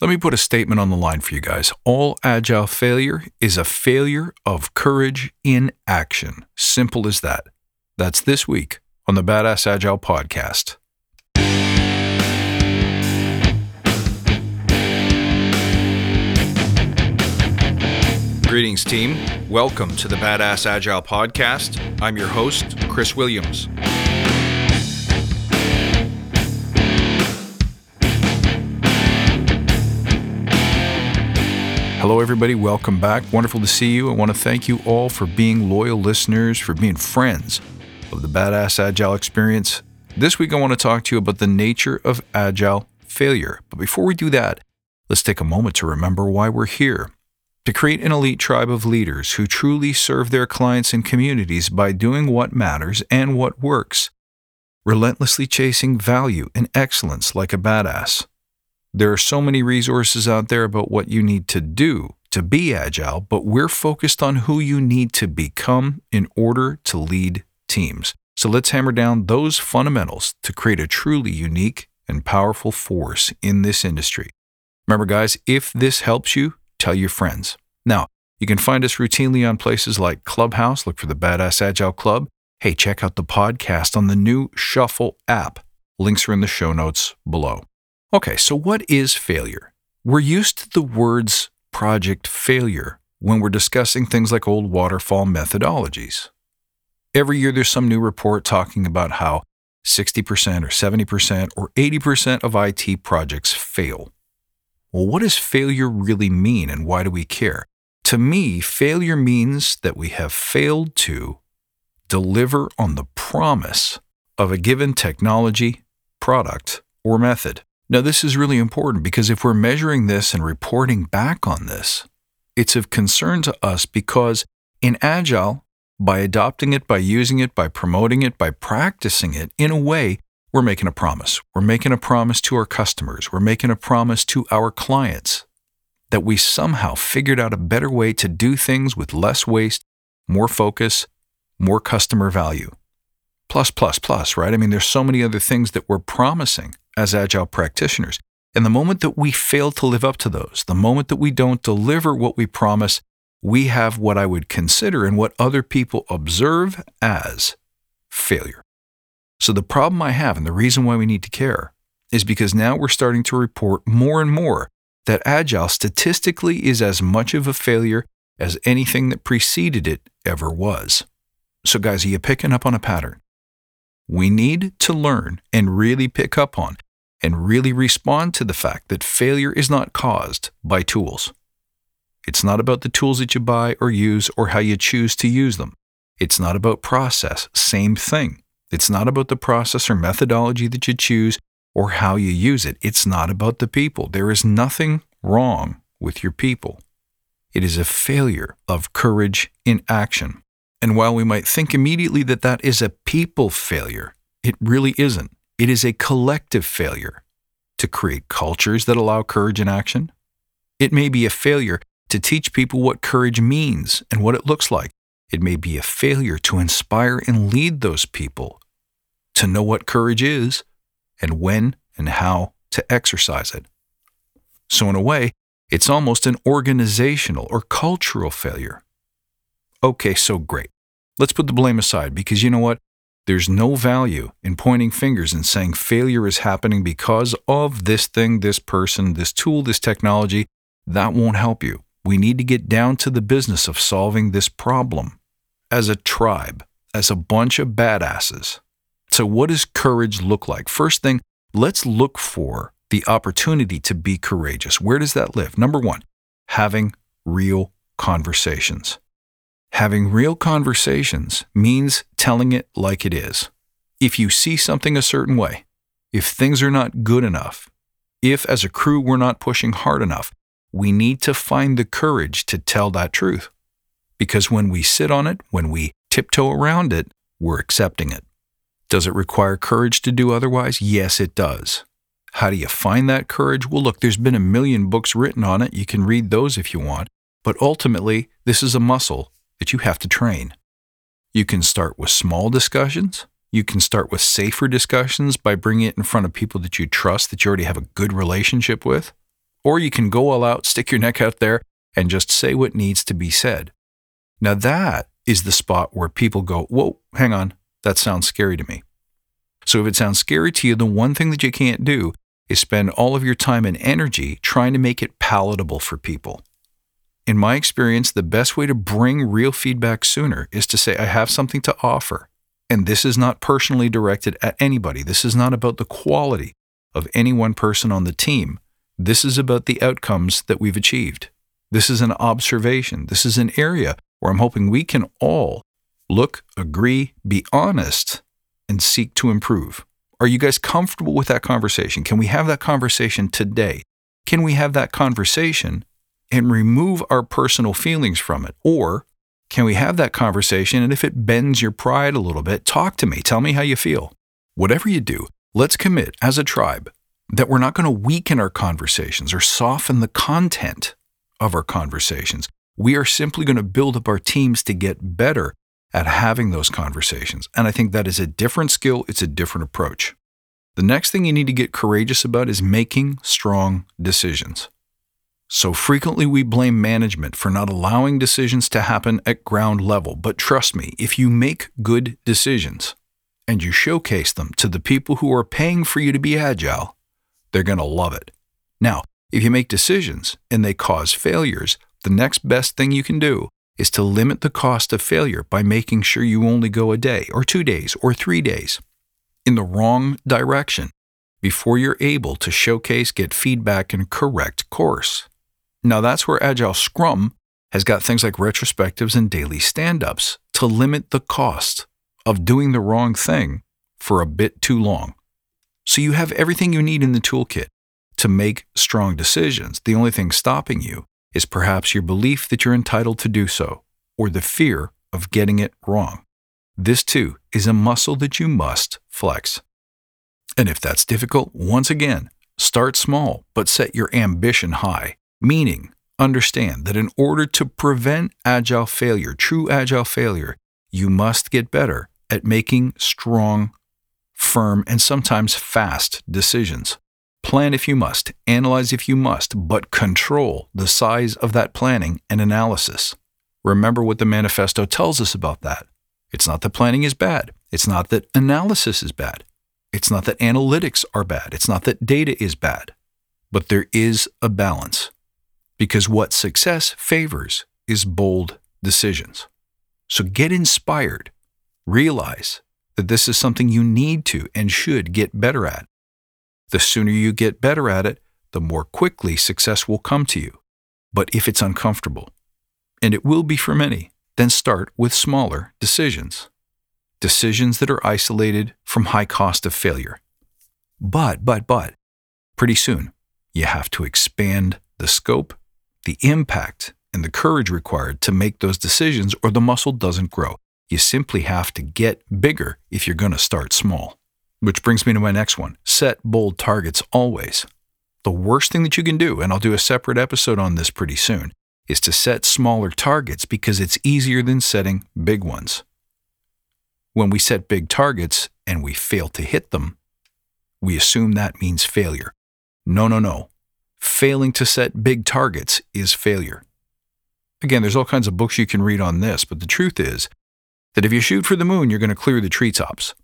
Let me put a statement on the line for you guys. All agile failure is a failure of courage in action. Simple as that. That's this week on the Badass Agile podcast. Greetings, team. Welcome to the Badass Agile podcast. I'm your host, Chris Williams. Hello, everybody. Welcome back. Wonderful to see you. I want to thank you all for being loyal listeners, for being friends of the Badass Agile experience. This week, I want to talk to you about the nature of agile failure. But before we do that, let's take a moment to remember why we're here. To create an elite tribe of leaders who truly serve their clients and communities by doing what matters and what works, relentlessly chasing value and excellence like a badass. There are so many resources out there about what you need to do to be agile, but we're focused on who you need to become in order to lead teams. So let's hammer down those fundamentals to create a truly unique and powerful force in this industry. Remember, guys, if this helps you, tell your friends. Now, you can find us routinely on places like Clubhouse, look for the Badass Agile Club. Hey, check out the podcast on the new Shuffle app. Links are in the show notes below. Okay, so what is failure? We're used to the words project failure when we're discussing things like old waterfall methodologies. Every year there's some new report talking about how 60% or 70% or 80% of IT projects fail. Well, what does failure really mean and why do we care? To me, failure means that we have failed to deliver on the promise of a given technology, product, or method. Now, this is really important because if we're measuring this and reporting back on this, it's of concern to us because in Agile, by adopting it, by using it, by promoting it, by practicing it, in a way, we're making a promise. We're making a promise to our customers. We're making a promise to our clients that we somehow figured out a better way to do things with less waste, more focus, more customer value. Plus, plus, plus, right? I mean, there's so many other things that we're promising as agile practitioners. And the moment that we fail to live up to those, the moment that we don't deliver what we promise, we have what I would consider and what other people observe as failure. So, the problem I have and the reason why we need to care is because now we're starting to report more and more that Agile statistically is as much of a failure as anything that preceded it ever was. So, guys, are you picking up on a pattern? We need to learn and really pick up on and really respond to the fact that failure is not caused by tools. It's not about the tools that you buy or use or how you choose to use them. It's not about process, same thing. It's not about the process or methodology that you choose or how you use it. It's not about the people. There is nothing wrong with your people. It is a failure of courage in action. And while we might think immediately that that is a people failure, it really isn't. It is a collective failure to create cultures that allow courage in action. It may be a failure to teach people what courage means and what it looks like. It may be a failure to inspire and lead those people to know what courage is and when and how to exercise it. So, in a way, it's almost an organizational or cultural failure. Okay, so great. Let's put the blame aside because you know what? There's no value in pointing fingers and saying failure is happening because of this thing, this person, this tool, this technology. That won't help you. We need to get down to the business of solving this problem as a tribe, as a bunch of badasses. So, what does courage look like? First thing, let's look for the opportunity to be courageous. Where does that live? Number one, having real conversations. Having real conversations means telling it like it is. If you see something a certain way, if things are not good enough, if as a crew we're not pushing hard enough, we need to find the courage to tell that truth. Because when we sit on it, when we tiptoe around it, we're accepting it. Does it require courage to do otherwise? Yes, it does. How do you find that courage? Well, look, there's been a million books written on it. You can read those if you want. But ultimately, this is a muscle that you have to train. You can start with small discussions. You can start with safer discussions by bringing it in front of people that you trust, that you already have a good relationship with. or you can go all out, stick your neck out there, and just say what needs to be said. Now, that is the spot where people go, Whoa, hang on, that sounds scary to me. So, if it sounds scary to you, the one thing that you can't do is spend all of your time and energy trying to make it palatable for people. In my experience, the best way to bring real feedback sooner is to say, I have something to offer. And this is not personally directed at anybody. This is not about the quality of any one person on the team. This is about the outcomes that we've achieved. This is an observation. This is an area where I'm hoping we can all look, agree, be honest, and seek to improve. Are you guys comfortable with that conversation? Can we have that conversation today? Can we have that conversation and remove our personal feelings from it? Or can we have that conversation and if it bends your pride a little bit, talk to me, tell me how you feel. Whatever you do, let's commit as a tribe that we're not going to weaken our conversations or soften the content of our conversations. We are simply going to build up our teams to get better at having those conversations. And I think that is a different skill, it's a different approach. The next thing you need to get courageous about is making strong decisions. So frequently we blame management for not allowing decisions to happen at ground level. But trust me, if you make good decisions and you showcase them to the people who are paying for you to be agile, they're going to love it. Now, if you make decisions and they cause failures, the next best thing you can do is to limit the cost of failure by making sure you only go a day or two days or three days in the wrong direction before you're able to showcase, get feedback, and correct course. Now, that's where Agile Scrum has got things like retrospectives and daily stand ups to limit the cost of doing the wrong thing for a bit too long. So you have everything you need in the toolkit to make strong decisions. The only thing stopping you is perhaps your belief that you're entitled to do so, or the fear of getting it wrong. This too is a muscle that you must flex. And if that's difficult, once again, start small, but set your ambition high, meaning understand that in order to prevent agile failure, true agile failure, you must get better at making strong, firm, and sometimes fast decisions. Plan if you must, analyze if you must, but control the size of that planning and analysis. Remember what the manifesto tells us about that. It's not that planning is bad. It's not that analysis is bad. It's not that analytics are bad. It's not that data is bad. But there is a balance. Because what success favors is bold decisions. So get inspired. Realize that this is something you need to and should get better at. The sooner you get better at it, the more quickly success will come to you. But if it's uncomfortable, and it will be for many, then start with smaller decisions. Decisions that are isolated from high cost of failure. But, but, but, pretty soon, you have to expand the scope, the impact, and the courage required to make those decisions, or the muscle doesn't grow. You simply have to get bigger if you're going to start small. Which brings me to my next one set bold targets always. The worst thing that you can do, and I'll do a separate episode on this pretty soon, is to set smaller targets because it's easier than setting big ones. When we set big targets and we fail to hit them, we assume that means failure. No, no, no. Failing to set big targets is failure. Again, there's all kinds of books you can read on this, but the truth is that if you shoot for the moon, you're going to clear the treetops.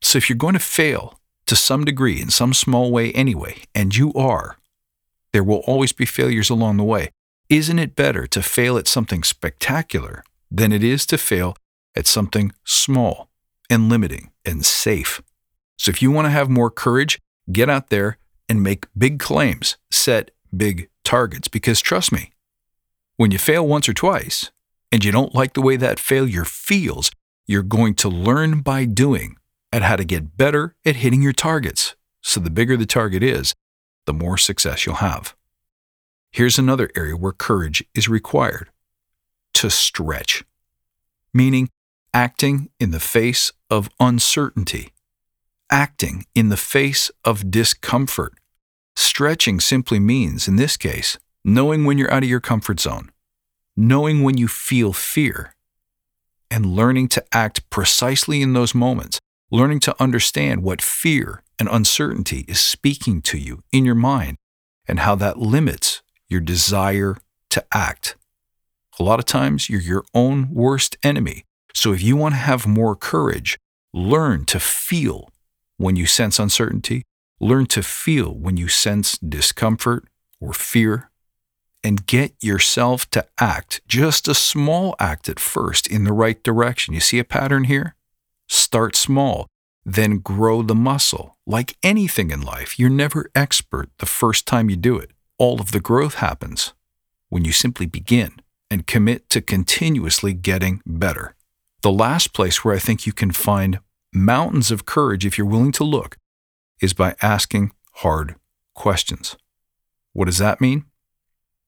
So if you're going to fail to some degree in some small way anyway, and you are, there will always be failures along the way. Isn't it better to fail at something spectacular than it is to fail at something small and limiting and safe? So if you want to have more courage, get out there and make big claims, set big targets. Because trust me, when you fail once or twice and you don't like the way that failure feels, you're going to learn by doing at how to get better at hitting your targets. So the bigger the target is, the more success you'll have. Here's another area where courage is required to stretch, meaning acting in the face of uncertainty, acting in the face of discomfort. Stretching simply means, in this case, knowing when you're out of your comfort zone, knowing when you feel fear, and learning to act precisely in those moments learning to understand what fear and uncertainty is speaking to you in your mind, and how that limits your desire to act. A lot of times, you're your own worst enemy. So, if you want to have more courage, learn to feel when you sense uncertainty, learn to feel when you sense discomfort or fear, and get yourself to act just a small act at first in the right direction. You see a pattern here? Start small, then grow the muscle. Like anything in life, you're never expert the first time you do it. All of the growth happens when you simply begin and commit to continuously getting better. The last place where I think you can find mountains of courage, if you're willing to look, is by asking hard questions. What does that mean?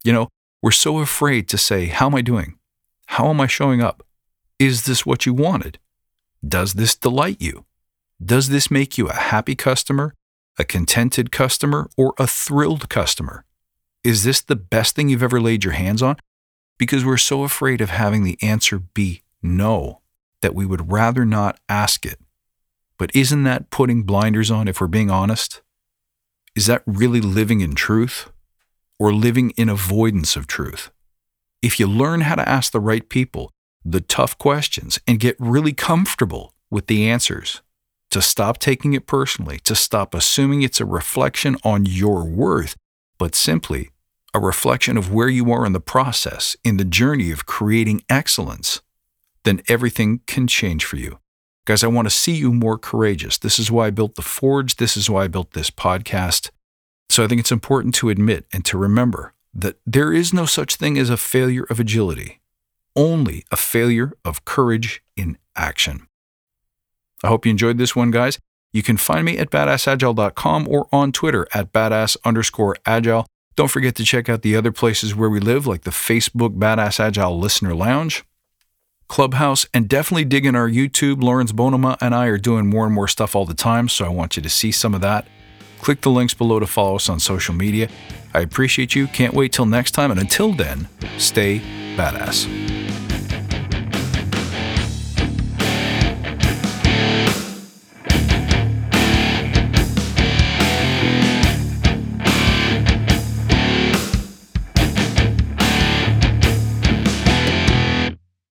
You know, we're so afraid to say, How am I doing? How am I showing up? Is this what you wanted? Does this delight you? Does this make you a happy customer, a contented customer, or a thrilled customer? Is this the best thing you've ever laid your hands on? Because we're so afraid of having the answer be no that we would rather not ask it. But isn't that putting blinders on if we're being honest? Is that really living in truth or living in avoidance of truth? If you learn how to ask the right people the tough questions and get really comfortable with the answers, to stop taking it personally, to stop assuming it's a reflection on your worth, but simply a reflection of where you are in the process, in the journey of creating excellence, then everything can change for you. Guys, I want to see you more courageous. This is why I built The Forge. This is why I built this podcast. So I think it's important to admit and to remember that there is no such thing as a failure of agility, only a failure of courage in action. I hope you enjoyed this one, guys. You can find me at badassagile.com or on Twitter at badass underscore agile. Don't forget to check out the other places where we live, like the Facebook Badass Agile Listener Lounge, Clubhouse, and definitely dig in our YouTube. Lawrence Bonema and I are doing more and more stuff all the time, so I want you to see some of that. Click the links below to follow us on social media. I appreciate you. Can't wait till next time, and until then, stay badass.